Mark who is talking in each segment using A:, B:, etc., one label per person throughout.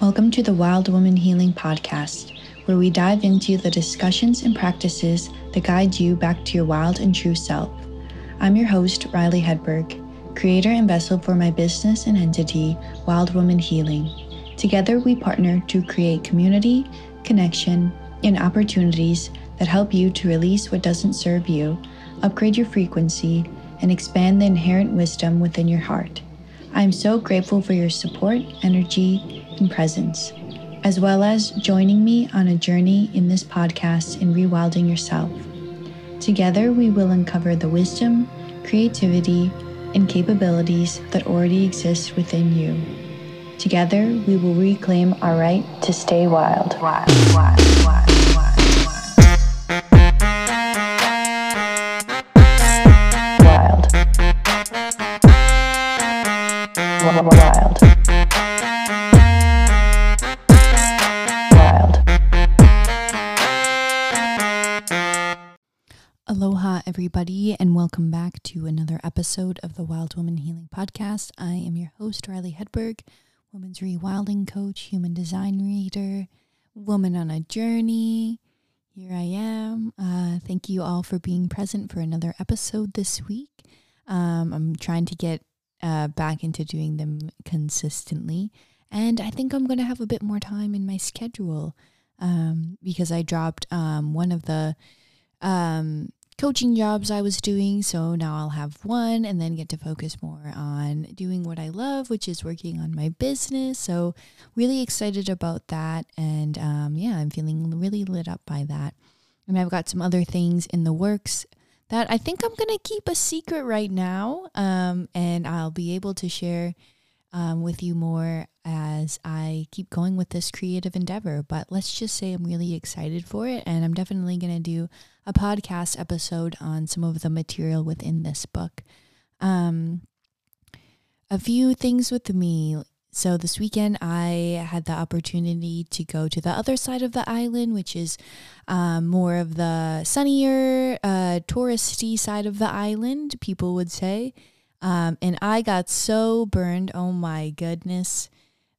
A: Welcome to the Wild Woman Healing Podcast, where we dive into the discussions and practices that guide you back to your wild and true self. I'm your host, Rylee Hedberg, creator and vessel for my business and entity, Wild Woman Healing. Together, we partner to create community, connection, and opportunities that help you to release what doesn't serve you, upgrade your frequency, and expand the inherent wisdom within your heart. I'm so grateful for your support, energy, and presence, as well as joining me on a journey in this podcast in rewilding yourself. Together, we will uncover the wisdom, creativity, and capabilities that already exist within you. Together, we will reclaim our right to stay wild. Wild, wild, Wild. Wild. Aloha, everybody, and welcome back to another episode of the Wild Woman Healing Podcast. I am your host, Rylee Hedberg, woman's rewilding coach, human design reader, woman on a journey. Here I am. Uh, thank you all for being present for another episode this week. Um, I'm trying to get uh, back into doing them consistently, and I think I'm going to have a bit more time in my schedule um, because I dropped um, one of the um, coaching jobs I was doing. So now I'll have one and then get to focus more on doing what I love, which is working on my business. So, really excited about that. And um, yeah, I'm feeling really lit up by that. And I've got some other things in the works that I think I'm going to keep a secret right now. Um, and I'll be able to share um, with you more as I keep going with this creative endeavor. But let's just say I'm really excited for it. And I'm definitely going to do a podcast episode on some of the material within this book. Um, a few things with me. So this weekend, I had the opportunity to go to the other side of the island, which is um, more of the sunnier, uh, touristy side of the island, people would say. Um, and I got so burned. Oh my goodness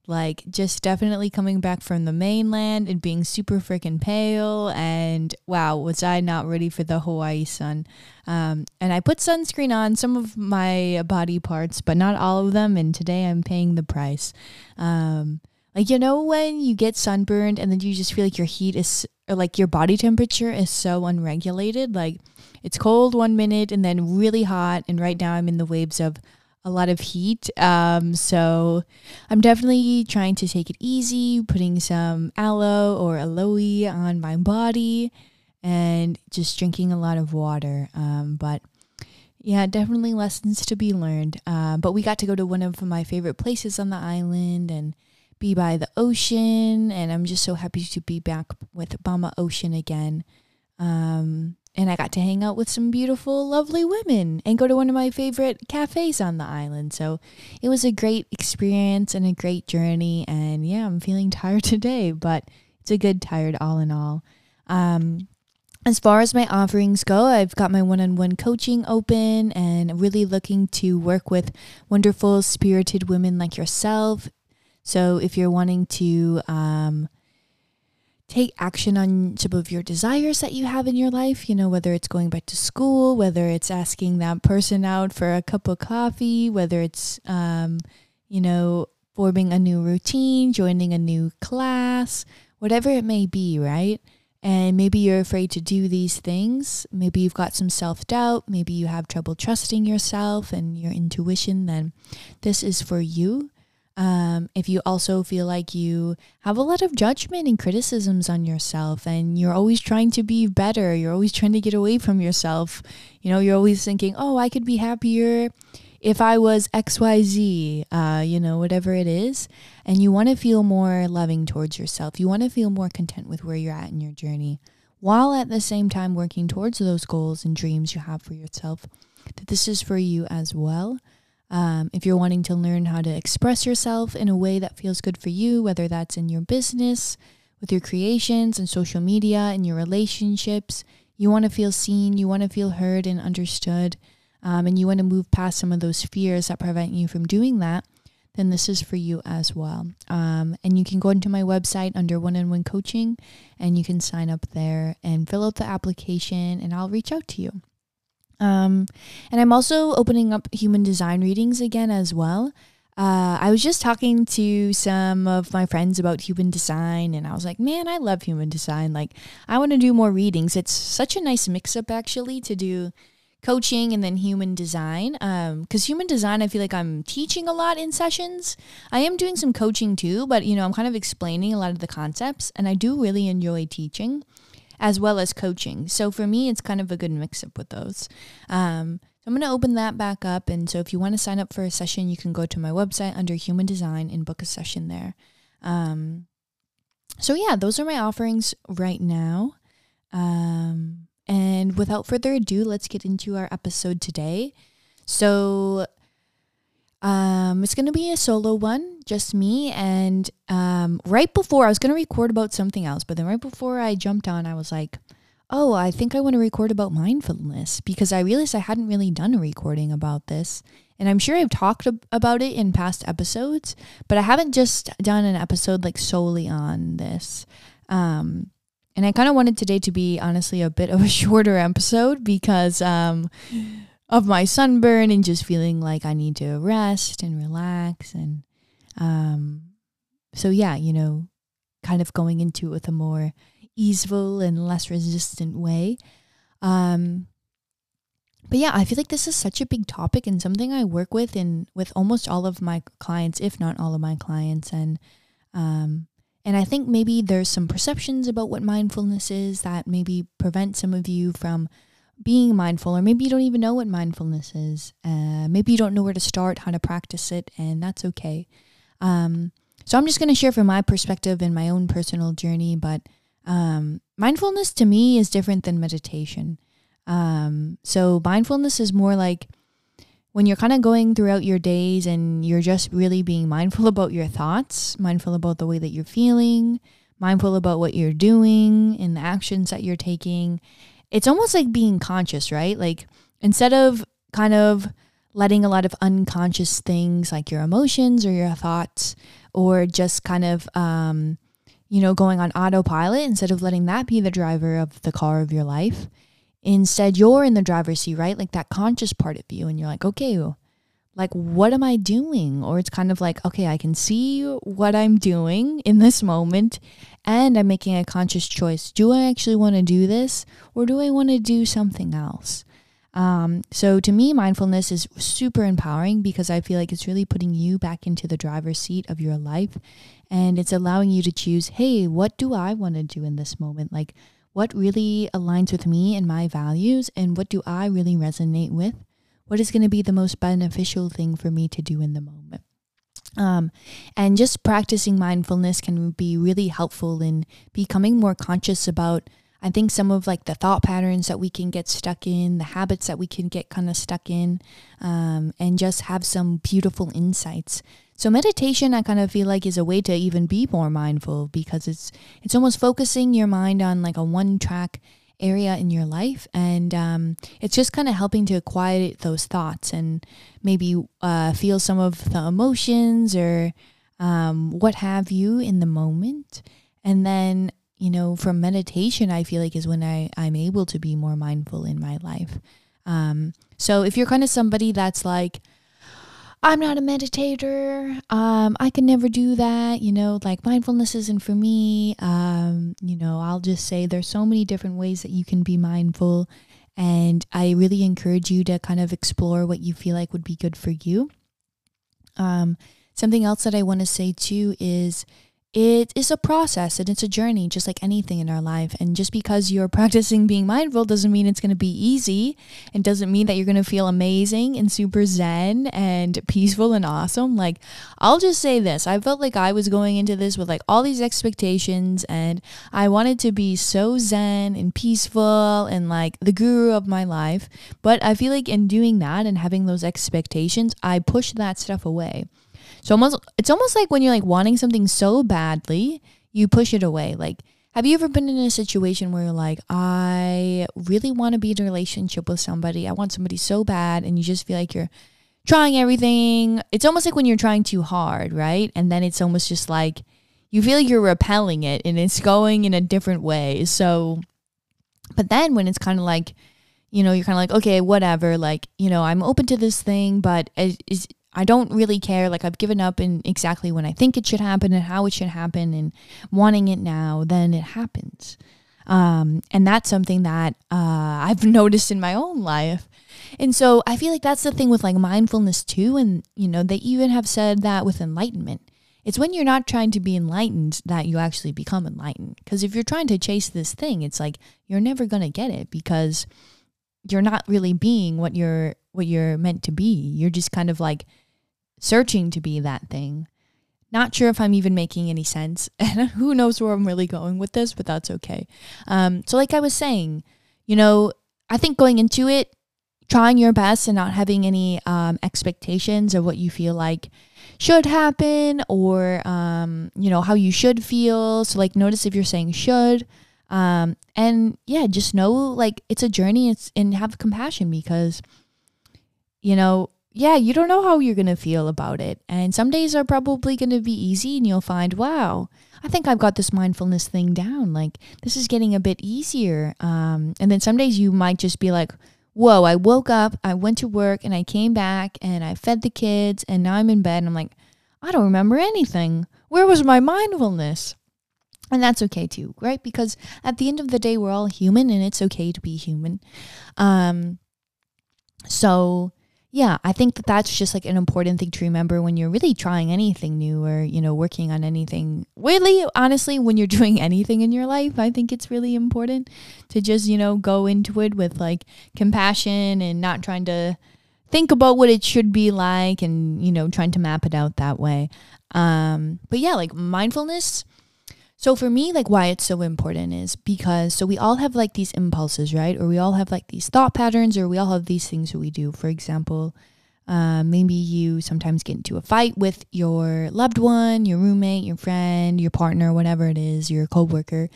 A: like just definitely coming back from the mainland and being super freaking pale and wow was i not ready for the hawaii sun? Um, and i put sunscreen on some of my body parts but not all of them and today i'm paying the price. Um, like you know when you get sunburned and then you just feel like your heat is or like your body temperature is so unregulated? Like it's cold one minute and then really hot and right now i'm in the waves of a lot of heat. Um, so I'm definitely trying to take it easy, putting some aloe or aloe on my body and just drinking a lot of water. Um, but yeah, definitely lessons to be learned. Uh, but we got to go to one of my favorite places on the island and be by the ocean. And I'm just so happy to be back with Bama Ocean again. Um, and I got to hang out with some beautiful, lovely women and go to one of my favorite cafes on the island. So it was a great experience and a great journey. And yeah, I'm feeling tired today, but it's a good tired all in all. Um, as far as my offerings go, I've got my one on one coaching open and really looking to work with wonderful, spirited women like yourself. So if you're wanting to, um, take action on some of your desires that you have in your life, you know, whether it's going back to school, whether it's asking that person out for a cup of coffee, whether it's, um, you know, forming a new routine, joining a new class, whatever it may be, right? And maybe you're afraid to do these things. Maybe you've got some self doubt. Maybe you have trouble trusting yourself and your intuition. Then this is for you. Um, if you also feel like you have a lot of judgment and criticisms on yourself and you're always trying to be better, you're always trying to get away from yourself, you know, you're always thinking, oh, I could be happier if I was XYZ, uh, you know, whatever it is, and you want to feel more loving towards yourself, you want to feel more content with where you're at in your journey, while at the same time working towards those goals and dreams you have for yourself, that this is for you as well. Um, if you're wanting to learn how to express yourself in a way that feels good for you, whether that's in your business, with your creations and social media, in your relationships, you want to feel seen, you want to feel heard and understood, um, and you want to move past some of those fears that prevent you from doing that, then this is for you as well. Um, and you can go into my website under one on one coaching and you can sign up there and fill out the application, and I'll reach out to you. Um, and I'm also opening up human design readings again as well. Uh, I was just talking to some of my friends about human design, and I was like, man, I love human design. Like, I want to do more readings. It's such a nice mix up, actually, to do coaching and then human design. Because um, human design, I feel like I'm teaching a lot in sessions. I am doing some coaching too, but you know, I'm kind of explaining a lot of the concepts, and I do really enjoy teaching as well as coaching. So for me, it's kind of a good mix up with those. Um, I'm going to open that back up. And so if you want to sign up for a session, you can go to my website under human design and book a session there. Um, so yeah, those are my offerings right now. Um, and without further ado, let's get into our episode today. So, um, it's going to be a solo one, just me. And um, right before, I was going to record about something else, but then right before I jumped on, I was like, oh, I think I want to record about mindfulness because I realized I hadn't really done a recording about this. And I'm sure I've talked ab- about it in past episodes, but I haven't just done an episode like solely on this. Um, and I kind of wanted today to be honestly a bit of a shorter episode because um, of my sunburn and just feeling like I need to rest and relax. And um, so, yeah, you know, kind of going into it with a more easeful and less resistant way. Um, but yeah, I feel like this is such a big topic and something I work with in with almost all of my clients, if not all of my clients. And um, and I think maybe there's some perceptions about what mindfulness is that maybe prevent some of you from being mindful, or maybe you don't even know what mindfulness is. Uh, maybe you don't know where to start, how to practice it, and that's okay. Um, so I'm just going to share from my perspective and my own personal journey, but um, mindfulness to me is different than meditation. Um, so mindfulness is more like when you're kind of going throughout your days and you're just really being mindful about your thoughts, mindful about the way that you're feeling, mindful about what you're doing and the actions that you're taking, it's almost like being conscious, right? Like instead of kind of letting a lot of unconscious things like your emotions or your thoughts or just kind of um, you know going on autopilot instead of letting that be the driver of the car of your life Instead, you're in the driver's seat, right? Like that conscious part of you. And you're like, okay, like, what am I doing? Or it's kind of like, okay, I can see what I'm doing in this moment and I'm making a conscious choice. Do I actually want to do this or do I want to do something else? Um, so to me, mindfulness is super empowering because I feel like it's really putting you back into the driver's seat of your life and it's allowing you to choose, hey, what do I want to do in this moment? Like, what really aligns with me and my values, and what do I really resonate with? What is going to be the most beneficial thing for me to do in the moment? Um, and just practicing mindfulness can be really helpful in becoming more conscious about I think some of like the thought patterns that we can get stuck in, the habits that we can get kind of stuck in, um, and just have some beautiful insights. So meditation, I kind of feel like is a way to even be more mindful because it's it's almost focusing your mind on like a one track area in your life, and um, it's just kind of helping to quiet those thoughts and maybe uh, feel some of the emotions or um, what have you in the moment, and then you know, from meditation, I feel like is when I, I'm able to be more mindful in my life. Um, so if you're kind of somebody that's like, I'm not a meditator, um, I can never do that, you know, like mindfulness isn't for me. Um, you know, I'll just say there's so many different ways that you can be mindful. And I really encourage you to kind of explore what you feel like would be good for you. Um, something else that I want to say too is it is a process and it's a journey, just like anything in our life. And just because you're practicing being mindful doesn't mean it's going to be easy and doesn't mean that you're going to feel amazing and super zen and peaceful and awesome. Like, I'll just say this I felt like I was going into this with like all these expectations and I wanted to be so zen and peaceful and like the guru of my life. But I feel like in doing that and having those expectations, I pushed that stuff away. So almost it's almost like when you're like wanting something so badly, you push it away. Like have you ever been in a situation where you're like, I really want to be in a relationship with somebody. I want somebody so bad and you just feel like you're trying everything. It's almost like when you're trying too hard, right? And then it's almost just like you feel like you're repelling it and it's going in a different way. So, but then when it's kind of like, you know, you're kind of like, okay, whatever. Like, you know, I'm open to this thing, but is I don't really care. Like I've given up in exactly when I think it should happen and how it should happen and wanting it now, then it happens. Um, and that's something that uh, I've noticed in my own life. And so I feel like that's the thing with like mindfulness too. And, you know, they even have said that with enlightenment. It's when you're not trying to be enlightened that you actually become enlightened. Because if you're trying to chase this thing, it's like you're never going to get it because you're not really being what you're what you're meant to be. You're just kind of like searching to be that thing. Not sure if I'm even making any sense, and who knows where I'm really going with this, but that's okay. Um, so, like I was saying, you know, I think going into it, trying your best and not having any um, expectations of what you feel like should happen or, um, you know, how you should feel. So, like, notice if you're saying should. Um, and yeah, just know like it's a journey it's, and have compassion because, you know, yeah, you don't know how you're going to feel about it. And some days are probably going to be easy and you'll find, wow, I think I've got this mindfulness thing down. Like, this is getting a bit easier. Um, and then some days you might just be like, whoa, I woke up, I went to work, and I came back and I fed the kids, and now I'm in bed. And I'm like, I don't remember anything. Where was my mindfulness? And that's okay too, right? Because at the end of the day, we're all human and it's okay to be human. Um, so, yeah, I think that that's just like an important thing to remember when you're really trying anything new or, you know, working on anything. Really, honestly, when you're doing anything in your life, I think it's really important to just, you know, go into it with like compassion and not trying to think about what it should be like and, you know, trying to map it out that way. Um, but yeah, like mindfulness so for me, like why it's so important is because so we all have like these impulses, right? Or we all have like these thought patterns, or we all have these things that we do. For example, uh, maybe you sometimes get into a fight with your loved one, your roommate, your friend, your partner, whatever it is, your coworker,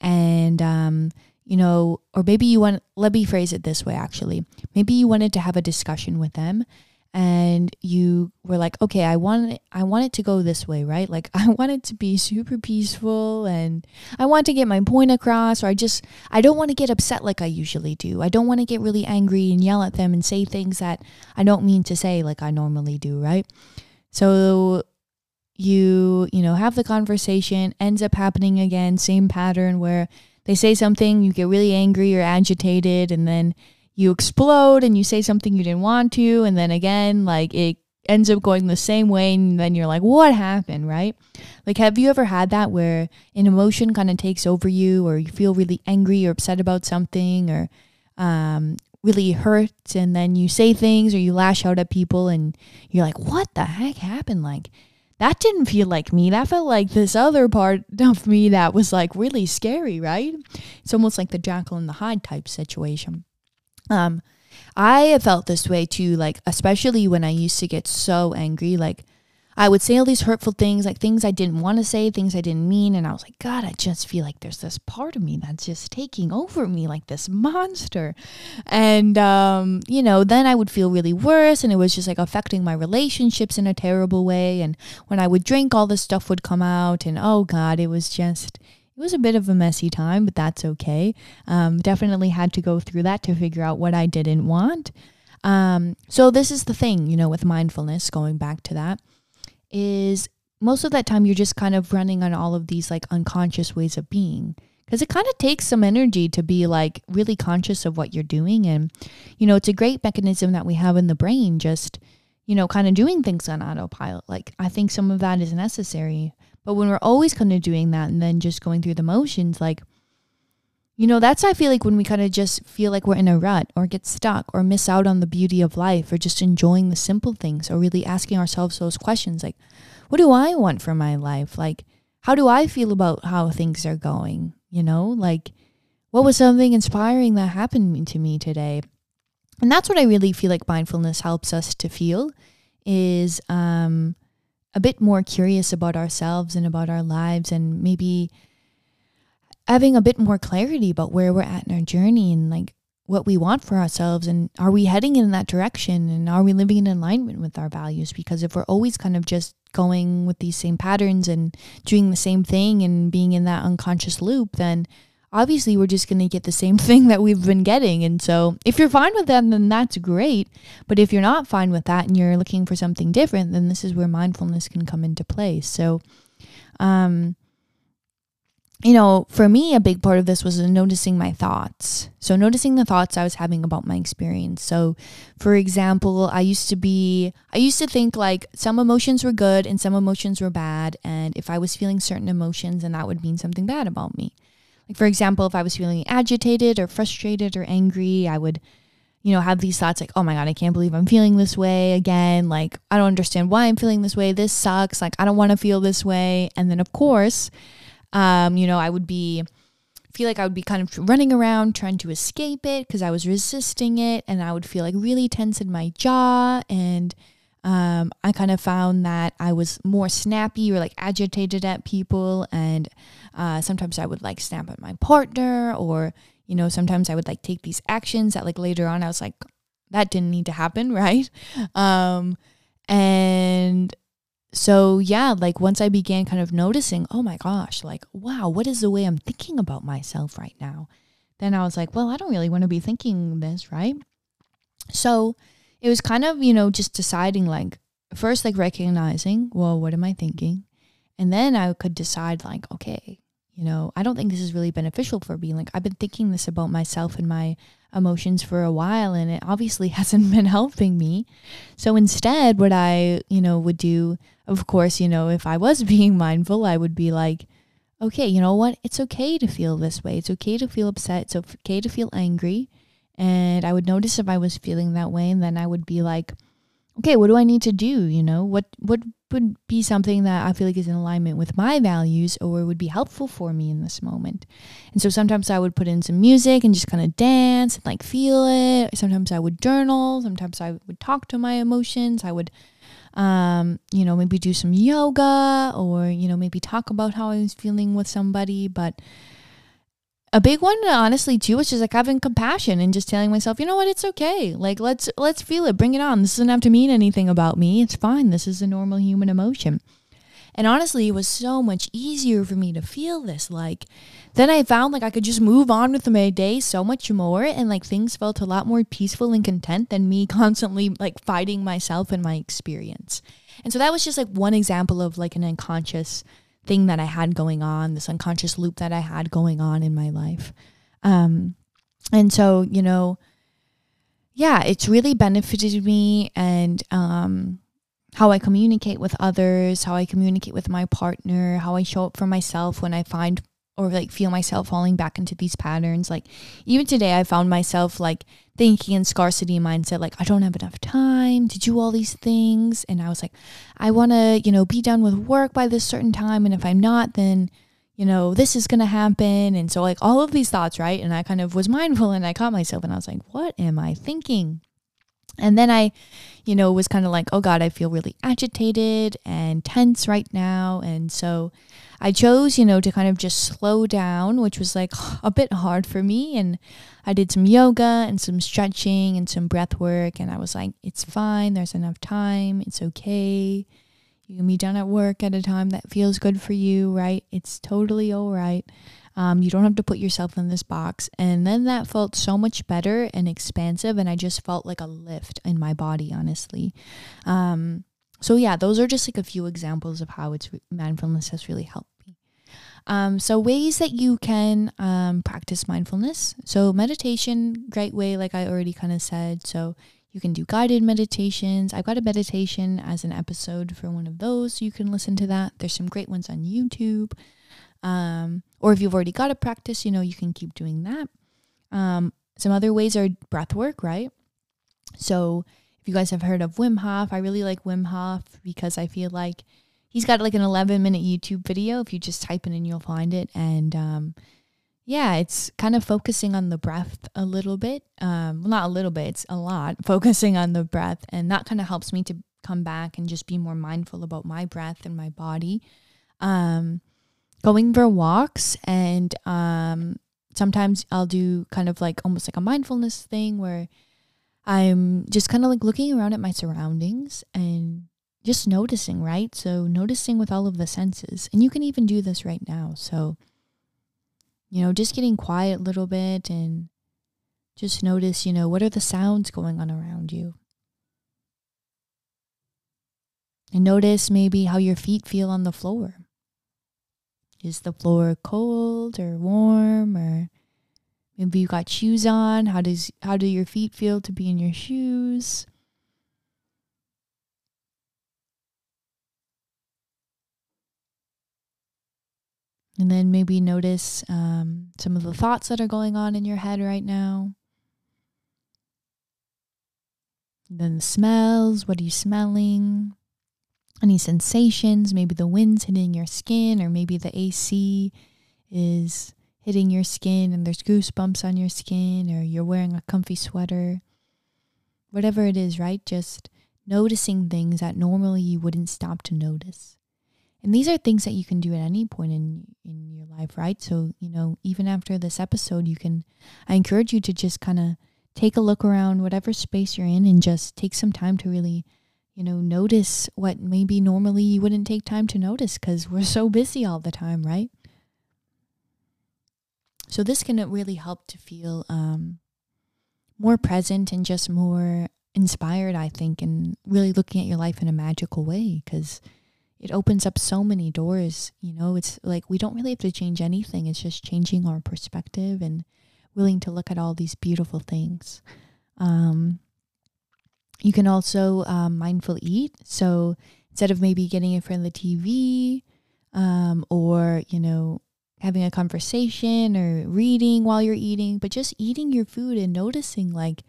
A: and um, you know, or maybe you want. Let me phrase it this way. Actually, maybe you wanted to have a discussion with them, and you were like okay i want it, i want it to go this way right? Like i want it to be super peaceful and i want to get my point across or i just i don't want to get upset like i usually do. I don't want to get really angry and yell at them and say things that i don't mean to say like i normally do right? So you you know have the conversation ends up happening again same pattern where they say something you get really angry or agitated and then you explode and you say something you didn't want to and then again like it ends up going the same way and then you're like what happened? Right? Like have you ever had that where an emotion kind of takes over you or you feel really angry or upset about something or um, really hurt and then you say things or you lash out at people and you're like what the heck happened? Like that didn't feel like me. That felt like this other part of me that was like really scary right? It's almost like the Jekyll and the Hyde type situation um, I have felt this way too, like, especially when I used to get so angry. Like, I would say all these hurtful things, like things I didn't want to say, things I didn't mean. And I was like, God, I just feel like there's this part of me that's just taking over me like this monster. And, um, you know, then I would feel really worse. And it was just like affecting my relationships in a terrible way. And when I would drink, all this stuff would come out. And oh, God, it was just, it was a bit of a messy time, but that's okay. Um, definitely had to go through that to figure out what I didn't want. Um, so this is the thing, you know, with mindfulness, going back to that, is most of that time you're just kind of running on all of these like unconscious ways of being. Because it kind of takes some energy to be like really conscious of what you're doing. And, you know, it's a great mechanism that we have in the brain, just, you know, kind of doing things on autopilot. Like, I think some of that is necessary. But when we're always kind of doing that and then just going through the motions, like, you know, that's I feel like when we kind of just feel like we're in a rut or get stuck or miss out on the beauty of life or just enjoying the simple things or really asking ourselves those questions like, what do I want for my life? Like, how do I feel about how things are going? You know, like, what was something inspiring that happened to me today? And that's what I really feel like mindfulness helps us to feel is um a bit more curious about ourselves and about our lives and maybe having a bit more clarity about where we're at in our journey and like what we want for ourselves and are we heading in that direction and are we living in alignment with our values? Because if we're always kind of just going with these same patterns and doing the same thing and being in that unconscious loop then obviously we're just going to get the same thing that we've been getting and so if you're fine with that then that's great but if you're not fine with that and you're looking for something different then this is where mindfulness can come into play so um you know, for me, a big part of this was noticing my thoughts. So, noticing the thoughts I was having about my experience. So, for example, I used to be, I used to think like some emotions were good and some emotions were bad. And if I was feeling certain emotions, then that would mean something bad about me. Like, for example, if I was feeling agitated or frustrated or angry, I would, you know, have these thoughts like, oh my God, I can't believe I'm feeling this way again. Like, I don't understand why I'm feeling this way. This sucks. Like, I don't want to feel this way. And then, of course, um, you know, I would be feel like I would be kind of running around trying to escape it because I was resisting it and I would feel like really tense in my jaw and um, I kind of found that I was more snappy or like agitated at people and uh, sometimes I would like snap at my partner or you know sometimes I would like take these actions that like later on I was like that didn't need to happen right um, and so yeah, like once I began kind of noticing, oh my gosh, like wow, what is the way I'm thinking about myself right now? Then I was like, well, I don't really want to be thinking this, right? So it was kind of, you know, just deciding like first like recognizing, well, what am I thinking? And then I could decide like, okay, you know, I don't think this is really beneficial for me. Like I've been thinking this about myself and my emotions for a while and it obviously hasn't been helping me. So instead, what I, you know, would do, of course, you know, if I was being mindful, I would be like, okay, you know what? It's okay to feel this way. It's okay to feel upset. It's okay to feel angry. And I would notice if I was feeling that way and then I would be like, okay, what do I need to do? You know, what what would be something that I feel like is in alignment with my values or would be helpful for me in this moment. And so sometimes I would put in some music and just kind of dance and like feel it. Sometimes I would journal. Sometimes I would talk to my emotions. I would, um, you know, maybe do some yoga or, you know, maybe talk about how I was feeling with somebody. But a big one uh, honestly too was just like having compassion and just telling myself you know what? It's okay. Like let's let's feel it. Bring it on. This doesn't have to mean anything about me. It's fine. This is a normal human emotion. And honestly it was so much easier for me to feel this like then i found like i could just move on with my day so much more and like things felt a lot more peaceful and content than me constantly like fighting myself and my experience. And so that was just like one example of like an unconscious thing that I had going on, this unconscious loop that I had going on in my life. Um, and so, you know, yeah, it's really benefited me and um, how I communicate with others, how I communicate with my partner, how I show up for myself when I find or like feel myself falling back into these patterns. Like even today, I found myself like thinking in scarcity mindset, like I don't have enough time to do all these things. And I was like, I want to, you know, be done with work by this certain time. And if I'm not, then, you know, this is to happen. And so like all of these thoughts, right? And I kind of was mindful and I caught myself and I was like, what am I thinking? And then I, you know, was kind of like, oh God, I feel really agitated and tense right now. And so I chose, you know, to kind of just slow down, which was like a bit hard for me. And I did some yoga and some stretching and some breath work. And I was like, it's fine. There's enough time. It's okay. You can be done at work at a time that feels good for you, right? It's totally all right. Um, you don't have to put yourself in this box. And then that felt so much better and expansive. And I just felt like a lift in my body, honestly. Um, so, yeah, those are just like a few examples of how it's mindfulness has really helped me. Um, so, ways that you can um, practice mindfulness. So, meditation, great way, like I already kind of said. So, you can do guided meditations. I've got a meditation as an episode for one of those. You can listen to that. There's some great ones on YouTube. Um, or if you've already got a practice, you know, you can keep doing that. Um, some other ways are breath work, right? So if you guys have heard of Wim Hof, I really like Wim Hof because I feel like he's got like an 11 minute YouTube video. If you just type it in, you'll find it. And um, yeah, it's kind of focusing on the breath a little bit. Um, well, not a little bit, it's a lot focusing on the breath. And that kind of helps me to come back and just be more mindful about my breath and my body. Um, going for walks and um, sometimes I'll do kind of like almost like a mindfulness thing where I'm just kind of like looking around at my surroundings and just noticing, right? So noticing with all of the senses. And you can even do this right now. So, you know, just getting quiet a little bit and just notice, you know, what are the sounds going on around you? And notice maybe how your feet feel on the floor. Is the floor cold or warm or maybe you got shoes on? How does how do your feet feel to be in your shoes? And then maybe notice um, some of the thoughts that are going on in your head right now. And then the smells. What are you smelling? Any sensations, maybe the wind's hitting your skin, or maybe the AC is hitting your skin and there's goosebumps on your skin, or you're wearing a comfy sweater. Whatever it is, right? Just noticing things that normally you wouldn't stop to notice. And these are things that you can do at any point in in your life, right? So, you know, even after this episode, you can I encourage you to just kind of take a look around whatever space you're in and just take some time to really you know, notice what maybe normally you wouldn't take time to notice because we're so busy all the time, right? So this can really help to feel um, more present and just more inspired, I think, and really looking at your life in a magical way because it opens up so many doors. You know, it's like we don't really have to change anything. It's just changing our perspective and willing to look at all these beautiful things. Um, you can also um, mindful eat. So instead of maybe getting in front of the TV um, or, you know, having a conversation or reading while you're eating, but just eating your food and noticing like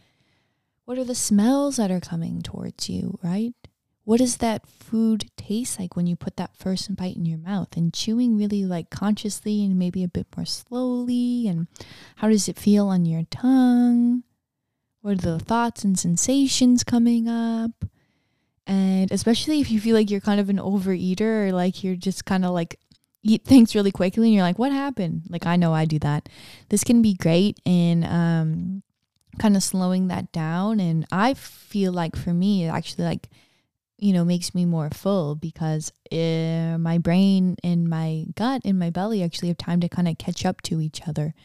A: what are the smells that are coming towards you, right? What does that food taste like when you put that first bite in your mouth and chewing really like consciously and maybe a bit more slowly? And how does it feel on your tongue? What are the thoughts and sensations coming up? And especially if you feel like you're kind of an overeater or like you're just kind of like eat things really quickly and you're like, what happened? Like, I know I do that. This can be great in um, kind of slowing that down. And I feel like for me, it actually like, you know, makes me more full because uh, my brain and my gut and my belly actually have time to kind of catch up to each other.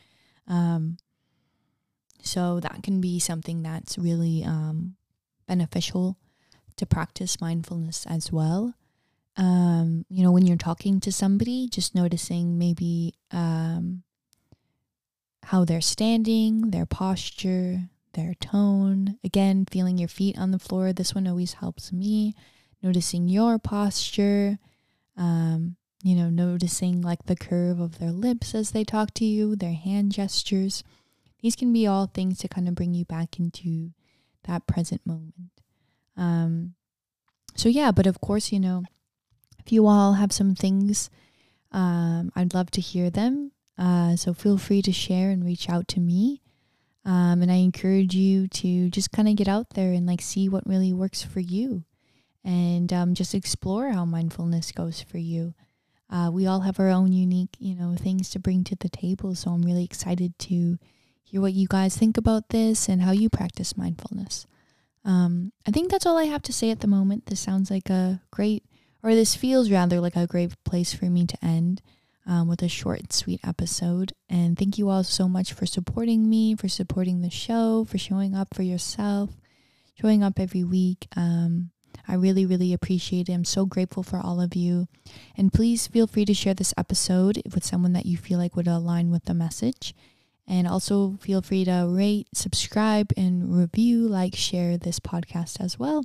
A: Um, so that can be something that's really um, beneficial to practice mindfulness as well. Um, you know, when you're talking to somebody, just noticing maybe um, how they're standing, their posture, their tone. Again, feeling your feet on the floor. This one always helps me. Noticing your posture. Um, you know, noticing like the curve of their lips as they talk to you, their hand gestures. These can be all things to kind of bring you back into that present moment. Um, so, yeah, but of course, you know, if you all have some things, um, I'd love to hear them. Uh, so, feel free to share and reach out to me. Um, and I encourage you to just kind of get out there and like see what really works for you and um, just explore how mindfulness goes for you. Uh, we all have our own unique, you know, things to bring to the table. So I'm really excited to hear what you guys think about this and how you practice mindfulness. Um, I think that's all I have to say at the moment. This sounds like a great, or this feels rather like a great place for me to end um, with a short and sweet episode. And thank you all so much for supporting me, for supporting the show, for showing up for yourself, showing up every week. Um, I really, really appreciate it. I'm so grateful for all of you. And please feel free to share this episode with someone that you feel like would align with the message. And also feel free to rate, subscribe, and review, like, share this podcast as well.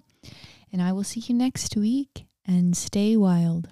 A: And I will see you next week and stay wild.